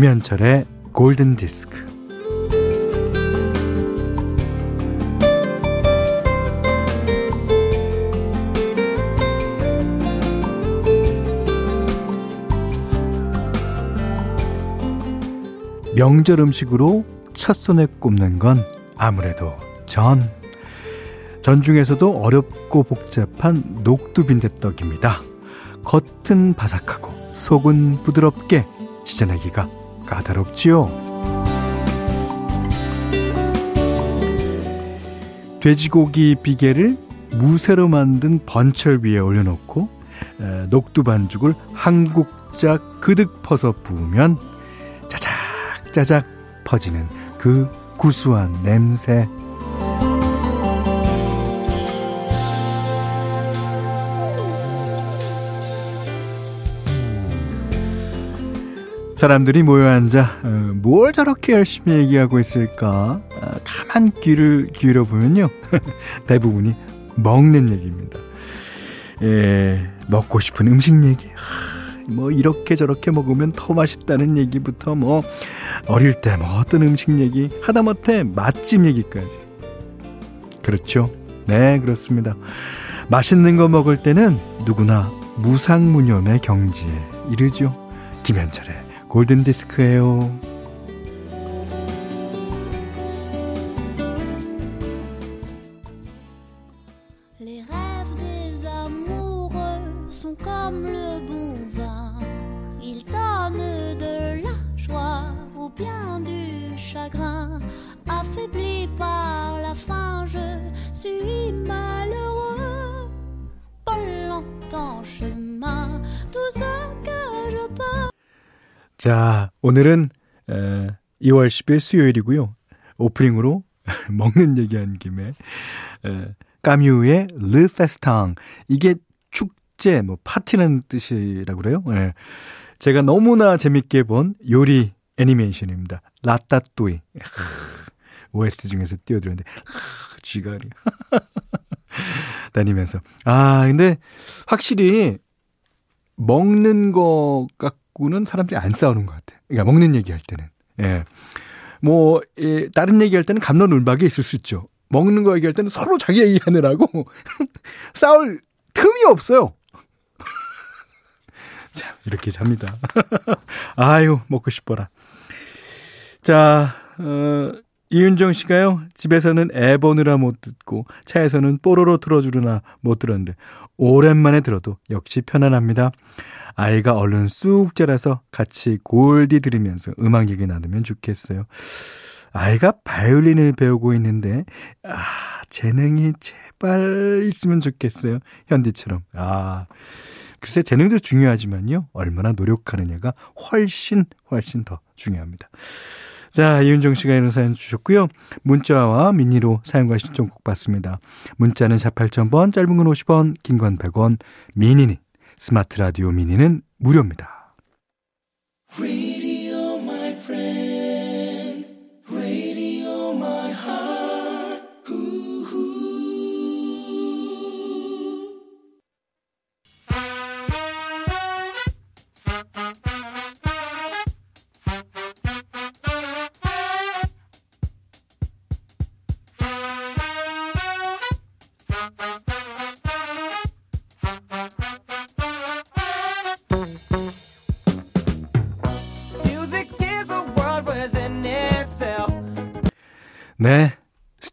김현철의 골든 디스크. 명절 음식으로 첫손에 꼽는 건 아무래도 전. 전 중에서도 어렵고 복잡한 녹두빈대떡입니다. 겉은 바삭하고 속은 부드럽게 찢어내기가 까다롭지요. 돼지고기 비계를 무쇠로 만든 번철 위에 올려놓고 녹두 반죽을 한 국자 그득 퍼서 부으면 짜작짜작 퍼지는 그 구수한 냄새. 사람들이 모여 앉아 어, 뭘 저렇게 열심히 얘기하고 있을까? 아, 가만 귀를 기울여 보면요 대부분이 먹는 얘기입니다. 예, 먹고 싶은 음식 얘기. 뭐 이렇게 저렇게 먹으면 더 맛있다는 얘기부터 뭐 어릴 때 먹었던 음식 얘기 하다못해 맛집 얘기까지. 그렇죠. 네, 그렇습니다. 맛있는 거 먹을 때는 누구나 무상무념의 경지에 이르죠. 김현철의 골든디스크예요. Les rêves des amoureux sont comme le bon vin. Ils donnent de la joie ou bien du chagrin. Affaibli par la faim, je suis malheureux. Pas longtemps chemin, tout ce que je peux. 자, 오늘은 에, 2월 10일 수요일이고요. 오프닝으로 먹는 얘기한 김에 에, 까뮤의 르 페스탕 이게 축제 뭐 파티라는 뜻이라고 그래요. 예. 제가 너무나 재밌게 본 요리 애니메이션입니다. 라따뚜이 OST 중에서 띄워드렸는데 쥐가리 다니면서 아 근데 확실히 먹는 거 갖고는 사람들이 안 싸우는 것 같아요. 그러니까 먹는 얘기할 때는. 예. 뭐, 예, 다른 얘기할 때는 감론을박이 있을 수 있죠. 먹는 거 얘기할 때는 서로 자기 얘기하느라고 싸울 틈이 없어요. 자, 이렇게 잡니다. 아유, 먹고 싶어라. 자, 어, 이윤정 씨가요, 집에서는 애 보느라 못 듣고, 차에서는 뽀로로 틀어주느라 못 들었는데, 오랜만에 들어도 역시 편안합니다. 아이가 얼른 쑥 자라서 같이 골디 들으면서 음악 얘기 나누면 좋겠어요. 아이가 바이올린을 배우고 있는데, 아, 재능이 제발 있으면 좋겠어요. 현디처럼. 아, 글쎄, 재능도 중요하지만요. 얼마나 노력하느냐가 훨씬, 훨씬 더 중요합니다. 자, 이윤정 씨가 이런 사연 주셨고요. 문자와 미니로 사연과 신청곡 받습니다. 문자는 4 8,000번, 짧은 건 50원, 긴 건 100원, 미니는, 스마트 라디오 미니는 무료입니다.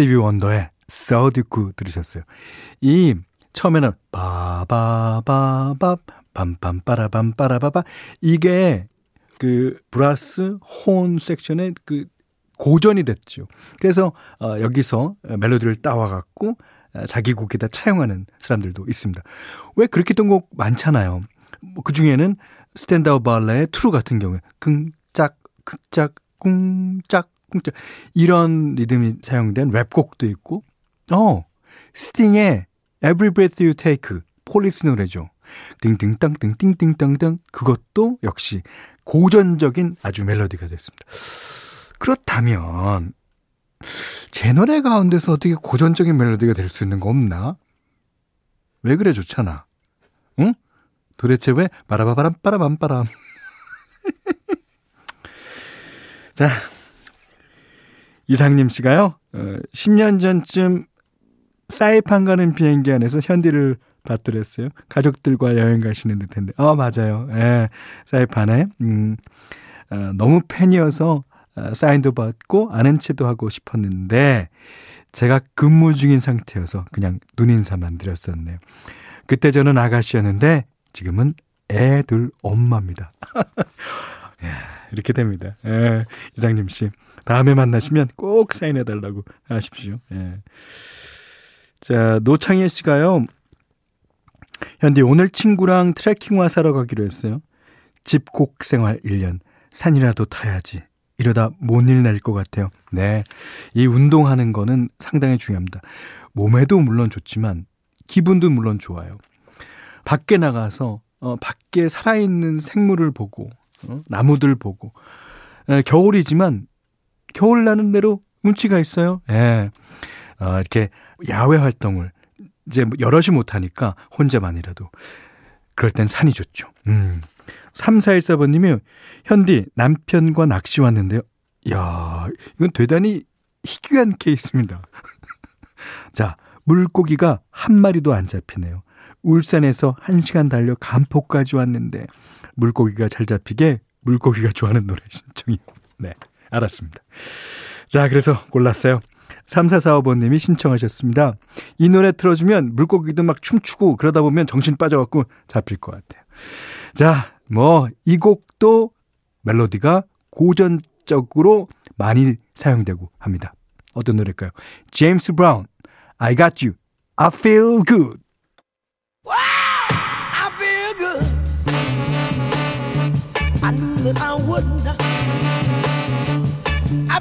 스티비 원더의 Sir Duke 들으셨어요. 이 처음에는 바바바바 빰빰빠라밤 빠라바바 이게 그 brass horn section의 그 고전이 됐죠. 그래서 어 여기서 멜로디를 따와 갖고 자기 곡에다 차용하는 사람들도 있습니다. 왜 그렇게 했던 곡 많잖아요. 뭐그 중에는 Spandau Ballet의 True 같은 경우에 쿵짝 쿵짝 꿍짝 꿍짝 이런 리듬이 사용된 랩곡도 있고 어 스팅의 Every Breath You Take 폴리스 노래죠. 띵띵땅띵 띵띵땅땅 그것도 역시 고전적인 아주 멜로디가 됐습니다. 그렇다면 제 노래 가운데서 어떻게 고전적인 멜로디가 될 수 있는 거 없나? 왜 그래 좋잖아. 응? 도대체 왜 바라바바람 빠라밤 빠람 자, 이상님 씨가요, 어, 10년 전쯤 사이판 가는 비행기 안에서 현디를 받더랬어요. 가족들과 여행 가시는 듯한데. 어, 맞아요. 예, 사이판에. 음, 어, 너무 팬이어서 어, 사인도 받고 아는 체도 하고 싶었는데, 제가 근무 중인 상태여서 그냥 눈인사만 드렸었네요. 그때 저는 아가씨였는데, 지금은 애들 엄마입니다. 이렇게 됩니다. 예, 이장님 씨. 다음에 만나시면 꼭 사인해달라고 하십시오. 예. 자, 노창희 씨가요. 현디, 오늘 친구랑 트레킹화 사러 가기로 했어요. 집콕 생활 1년. 산이라도 타야지. 이러다 못일낼것 같아요. 네. 이 운동하는 거는 상당히 중요합니다. 몸에도 물론 좋지만, 기분도 물론 좋아요. 밖에 나가서, 어, 밖에 살아있는 생물을 보고, 어, 나무들 보고, 에, 겨울이지만, 겨울 나는 대로 운치가 있어요. 예. 어, 이렇게 야외 활동을 이제 뭐 여럿이 못하니까 혼자만이라도 그럴 땐 산이 좋죠. 음. 3414번님이 현디 남편과 낚시 왔는데요. 야 이건 대단히 희귀한 케이스입니다. 자, 물고기가 한 마리도 안 잡히네요. 울산에서 1시간 달려 간포까지 왔는데 물고기가 잘 잡히게 물고기가 좋아하는 노래 신청이. 네, 알았습니다. 자, 그래서 골랐어요. 3445번님이 신청하셨습니다. 이 노래 틀어주면 물고기도 막 춤추고 그러다 보면 정신 빠져갖고 잡힐 것 같아요. 자, 뭐, 이 곡도 멜로디가 고전적으로 많이 사용되고 합니다. 어떤 노래일까요? 제임스 브라운, I got you, I feel good.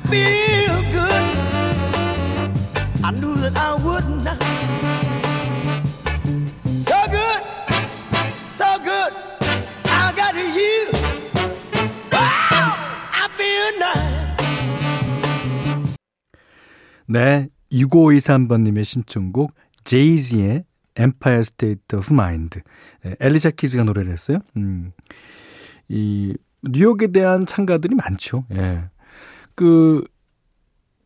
Feel good. I knew that I would not. So good, so good. I got you. Wow, I feel nice. 네, 6523번님의 신청곡 제이지의 Empire State of Mind. 엘리샤 키즈가 노래를 했어요. 음, 이 뉴욕에 대한 찬가들이 많죠. 예. 그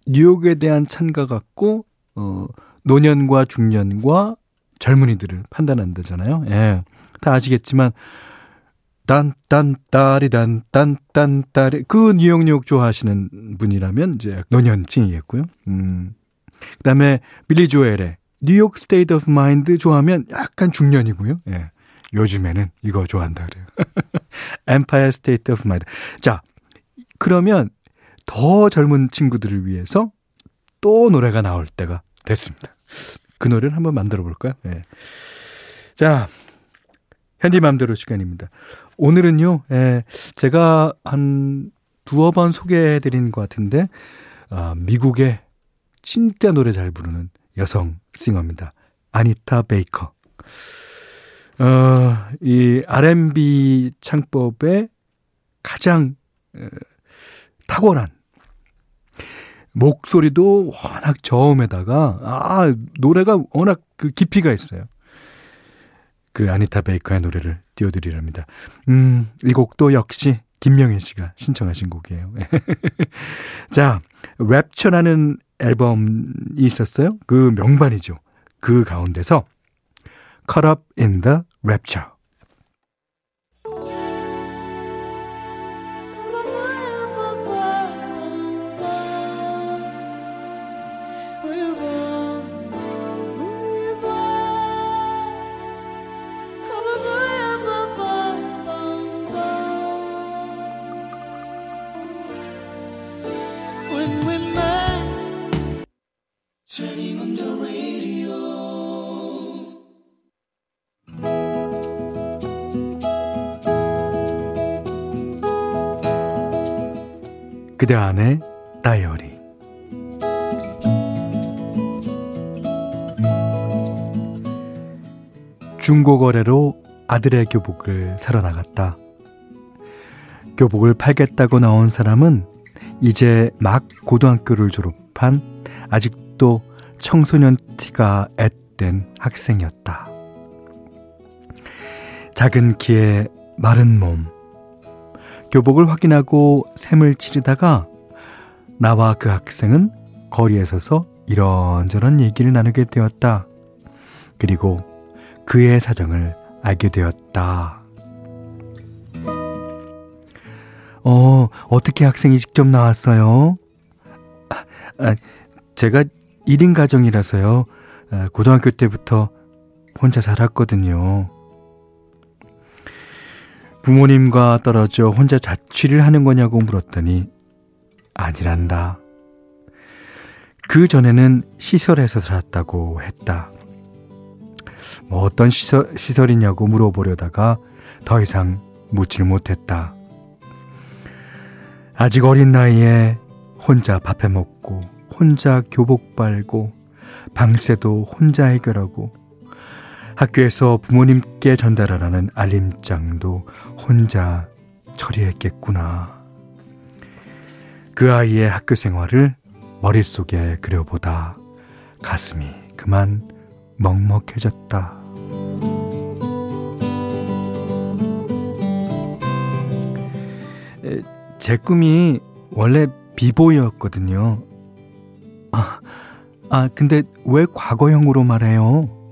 뉴욕에 대한 찬가 같고 어 노년과 중년과 젊은이들을 판단한다잖아요. 예. 다 아시겠지만 딴딴 따리 딴딴딴 따리 그 New York New York 좋아하시는 분이라면 이제 노년층이겠고요. 음. 그다음에 빌리 조엘의 New York State of Mind 좋아하면 약간 중년이고요. 예. 요즘에는 이거 좋아한다 그래요. Empire State of Mind. 자, 그러면 더 젊은 친구들을 위해서 또 노래가 나올 때가 됐습니다. 그 노래를 한번 만들어 볼까요? 예. 자, 현디 맘대로 시간입니다. 오늘은요, 예, 제가 한 두어 번 소개해 드린 것 같은데, 아, 미국의 진짜 노래 잘 부르는 여성 싱어입니다. 아니타 베이커. 어, 이 R&B 창법의 가장 에, 탁월한 목소리도 워낙 저음에다가 아 노래가 워낙 그 깊이가 있어요. 그 아니타 베이커의 노래를 띄워드리랍니다. 음, 이 곡도 역시 김명현 씨가 신청하신 곡이에요. 자, 랩처라는 앨범이 있었어요. 그 명반이죠. 그 가운데서 Caught Up in the Rapture 그대 안의 다이어리 중고거래로 아들의 교복을 사러 나갔다. 교복을 팔겠다고 나온 사람은 이제 막 고등학교를 졸업한 아직도 청소년 티가 앳된 학생이었다. 작은 키에 마른 몸, 교복을 확인하고 샘을 치르다가 나와 그 학생은 거리에 서서 이런저런 얘기를 나누게 되었다. 그리고 그의 사정을 알게 되었다. 어, 어떻게 학생이 직접 나왔어요? 아, 제가 1인 가정이라서요. 아, 고등학교 때부터 혼자 살았거든요. 부모님과 떨어져 혼자 자취를 하는 거냐고 물었더니 아니란다. 그 전에는 시설에서 살았다고 했다. 뭐 어떤 시설, 시설이냐고 물어보려다가 더 이상 묻질 못했다. 아직 어린 나이에 혼자 밥해 먹고, 혼자 교복 빨고, 방세도 혼자 해결하고, 학교에서 부모님께 전달하라는 알림장도 혼자 처리했겠구나. 그 아이의 학교 생활을 머릿속에 그려보다 가슴이 그만 먹먹해졌다. 제 꿈이 원래 비보이였거든요. 아, 아, 근데 왜 과거형으로 말해요?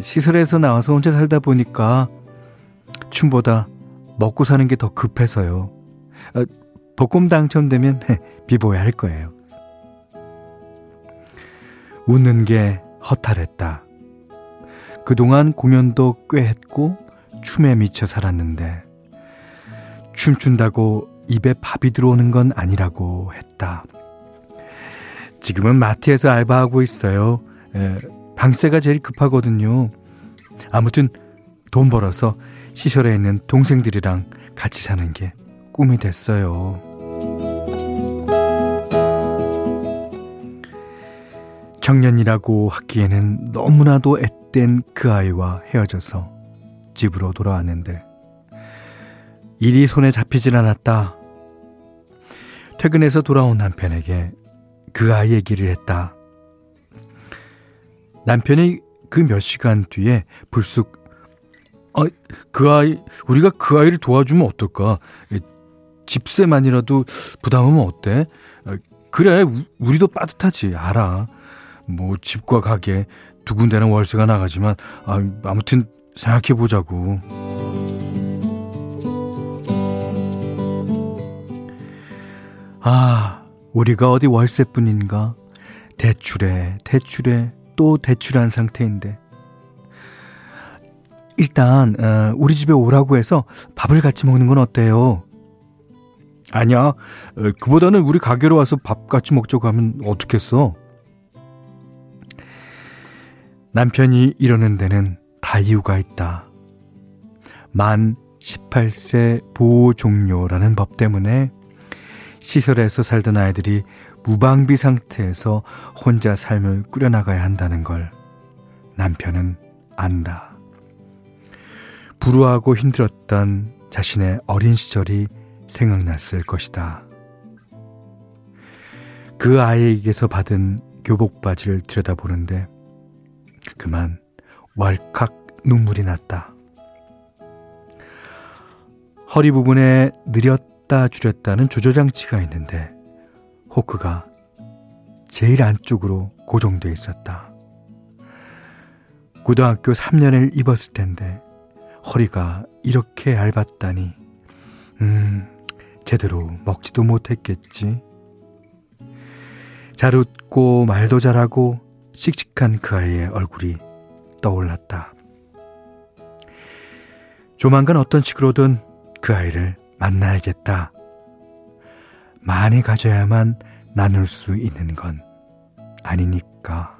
시설에서 나와서 혼자 살다 보니까 춤보다 먹고 사는 게 더 급해서요. 아, 복권 당첨되면 비보이 할 거예요. 웃는 게 허탈했다. 그동안 공연도 꽤 했고 춤에 미쳐 살았는데 춤춘다고 입에 밥이 들어오는 건 아니라고 했다. 지금은 마트에서 알바하고 있어요. 에, 방세가 제일 급하거든요. 아무튼 돈 벌어서 시설에 있는 동생들이랑 같이 사는 게 꿈이 됐어요. 청년이라고 하기에는 너무나도 앳된 그 아이와 헤어져서 집으로 돌아왔는데 일이 손에 잡히질 않았다. 퇴근해서 돌아온 남편에게 그 아이 얘기를 했다. 남편이 그 몇 시간 뒤에 불쑥 아, 그 아이 우리가 그 아이를 도와주면 어떨까? 집세만이라도 부담하면 어때? 그래 우리도 빠듯하지 알아. 뭐 집과 가게 두 군데는 월세가 나가지만 아, 아무튼 생각해 보자고. 아, 우리가 어디 월세뿐인가? 대출에, 대출에, 또 대출한 상태인데. 일단, 어, 우리 집에 오라고 해서 밥을 같이 먹는 건 어때요? 아니야. 어, 그보다는 우리 가게로 와서 밥 같이 먹자고 하면 어떻겠어? 남편이 이러는 데는 다 이유가 있다. 만 18세 보호 종료라는 법 때문에 시설에서 살던 아이들이 무방비 상태에서 혼자 삶을 꾸려나가야 한다는 걸 남편은 안다. 불우하고 힘들었던 자신의 어린 시절이 생각났을 것이다. 그 아이에게서 받은 교복 바지를 들여다보는데 그만 왈칵 눈물이 났다. 허리 부분에 느렸 뺐다 줄였다는 조절장치가 있는데 호크가 제일 안쪽으로 고정돼 있었다. 고등학교 3년을 입었을 텐데 허리가 이렇게 얇았다니 음 제대로 먹지도 못했겠지. 잘 웃고 말도 잘하고 씩씩한 그 아이의 얼굴이 떠올랐다. 조만간 어떤 식으로든 그 아이를 만나야겠다. 많이 가져야만 나눌 수 있는 건 아니니까.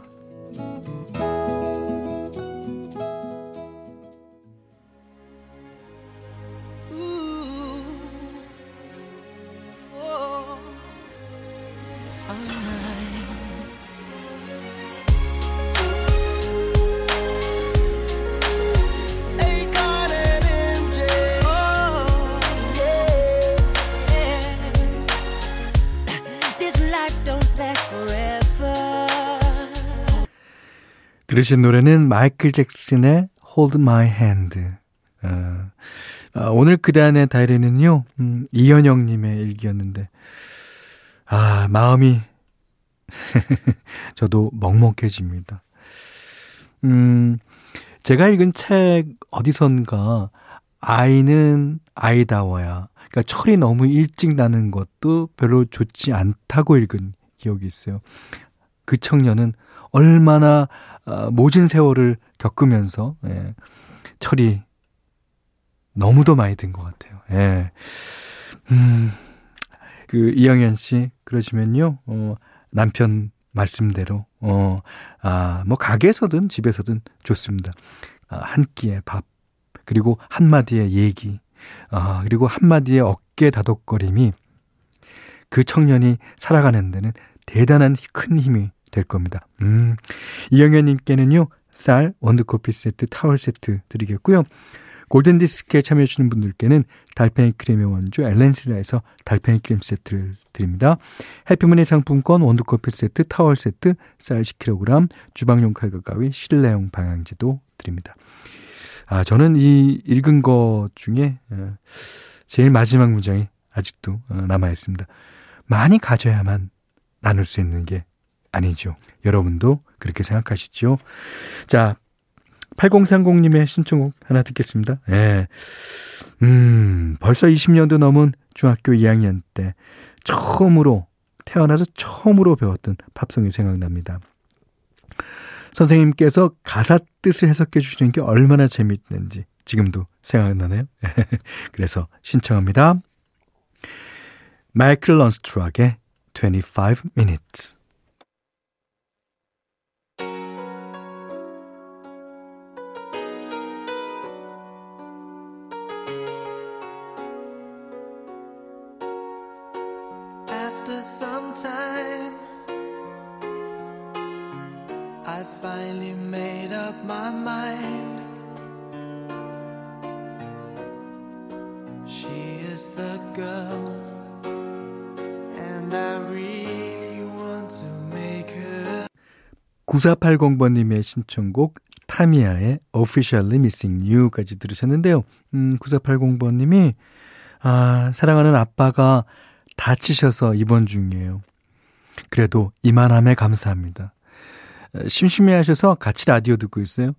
들으신 노래는 마이클 잭슨의 Hold My Hand. 어, 아, 오늘 그대 안의 다이리는요, 음, 이현영님의 일기였는데, 아, 마음이 저도 먹먹해집니다. 음, 제가 읽은 책 어디선가 아이는 아이다워야. 그러니까 철이 너무 일찍 나는 것도 별로 좋지 않다고 읽은 기억이 있어요. 그 청년은 얼마나 어, 모진 세월을 겪으면서 예, 철이 너무도 많이 든 것 같아요. 예. 음, 그 이영현 씨 그러시면요. 어, 남편 말씀대로 어, 아, 뭐 가게에서든 집에서든 좋습니다. 아, 한 끼의 밥 그리고 한 마디의 얘기 아, 그리고 한 마디의 어깨 다독거림이 그 청년이 살아가는 데는 대단한 큰 힘이 될 겁니다. 음, 이영현님께는요, 쌀, 원두커피 세트, 타월 세트 드리겠고요. 골든디스크에 참여해주시는 분들께는 달팽이 크림의 원주 엘렌실라에서 달팽이 크림 세트를 드립니다. 해피문의 상품권 원두커피 세트, 타월 세트, 쌀 10kg, 주방용 칼과 가위, 실내용 방향제도 드립니다. 아, 저는 이 읽은 것 중에 어, 제일 마지막 문장이 아직도 어, 남아 있습니다. 많이 가져야만 나눌 수 있는 게 아니죠. 여러분도 그렇게 생각하시죠? 자, 8030님의 신청곡 하나 듣겠습니다. 예. 음, 벌써 20년도 넘은 중학교 2학년 때 처음으로 태어나서 처음으로 배웠던 팝송이 생각납니다. 선생님께서 가사 뜻을 해석해 주시는 게 얼마나 재밌는지 지금도 생각나네요. 그래서 신청합니다. 마이클 런스트락의 25 minutes. The girl, and I really want to make her. 9480번님의 신청곡 타미야의 Officially Missing You까지 들으셨는데요. 음, 9480번님이 아, 사랑하는 아빠가 다치셔서 입원 중이에요. 그래도 이만함에 감사합니다. 심심해 하셔서 같이 라디오 듣고 있어요.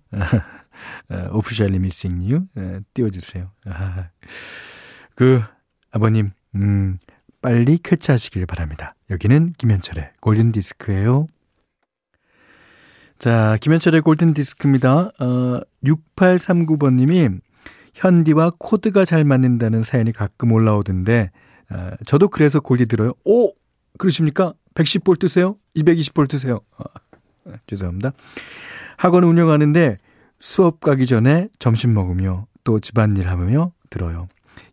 Officially Missing You 띄워주세요. 그 아버님, 음, 빨리 쾌차하시길 바랍니다. 여기는 김현철의 골든 디스크예요. 자, 김현철의 골든 디스크입니다. 어, 6839번님이 현디와 코드가 잘 맞는다는 사연이 가끔 올라오던데, 어, 저도 그래서 골디 들어요. 오! 그러십니까? 110볼 뜨세요? 220볼 뜨세요? 어, 죄송합니다. 학원 운영하는데 수업 가기 전에 점심 먹으며 또 집안일 하며 들어요.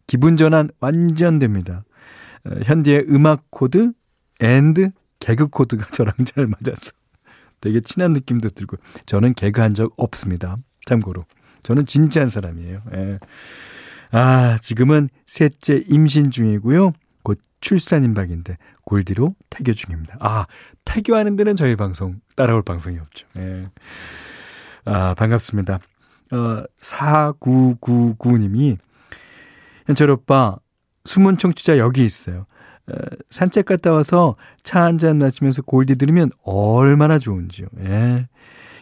기분 전환 완전 됩니다. 어, 현디의 음악 코드 and 개그 코드가 저랑 잘 맞아서 되게 친한 느낌도 들고 저는 개그 한 적 없습니다. 참고로 저는 진지한 사람이에요. 예. 아 지금은 셋째 임신 중이고요. 곧 출산 임박인데 골디로 태교 중입니다. 아 태교하는 데는 저희 방송 따라올 방송이 없죠. 예. 아 반갑습니다. 어 4999님이 현철 오빠, 숨은 청취자 여기 있어요. 에, 산책 갔다 와서 차 한 잔 마시면서 골디 들으면 얼마나 좋은지요. 예.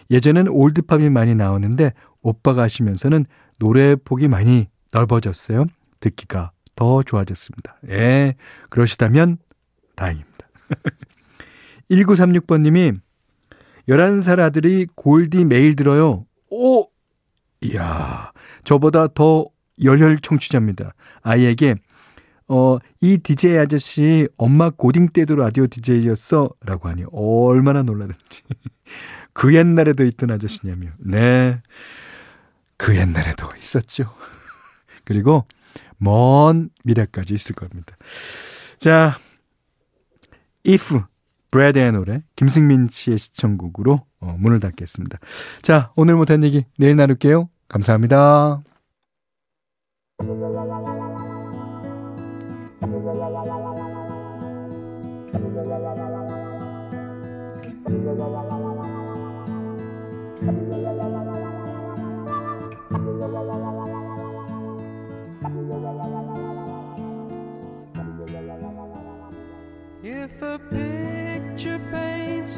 예전엔 올드팝이 많이 나오는데 오빠가 하시면서는 노래 폭이 많이 넓어졌어요. 듣기가 더 좋아졌습니다. 예. 그러시다면 다행입니다. 1936번님이 11살 아들이 골디 매일 들어요. 오! 이야, 저보다 더 열혈 청취자입니다. 아이에게 어, 이 DJ 아저씨 엄마 고딩 때도 라디오 DJ였어 라고 하니 얼마나 놀라든지. 그 옛날에도 있던 아저씨냐며. 네. 그 옛날에도 있었죠. 그리고 먼 미래까지 있을 겁니다. 자, If 브래드의 노래 김승민 씨의 시청곡으로 어, 문을 닫겠습니다. 자, 오늘 못한 얘기 내일 나눌게요. 감사합니다. A picture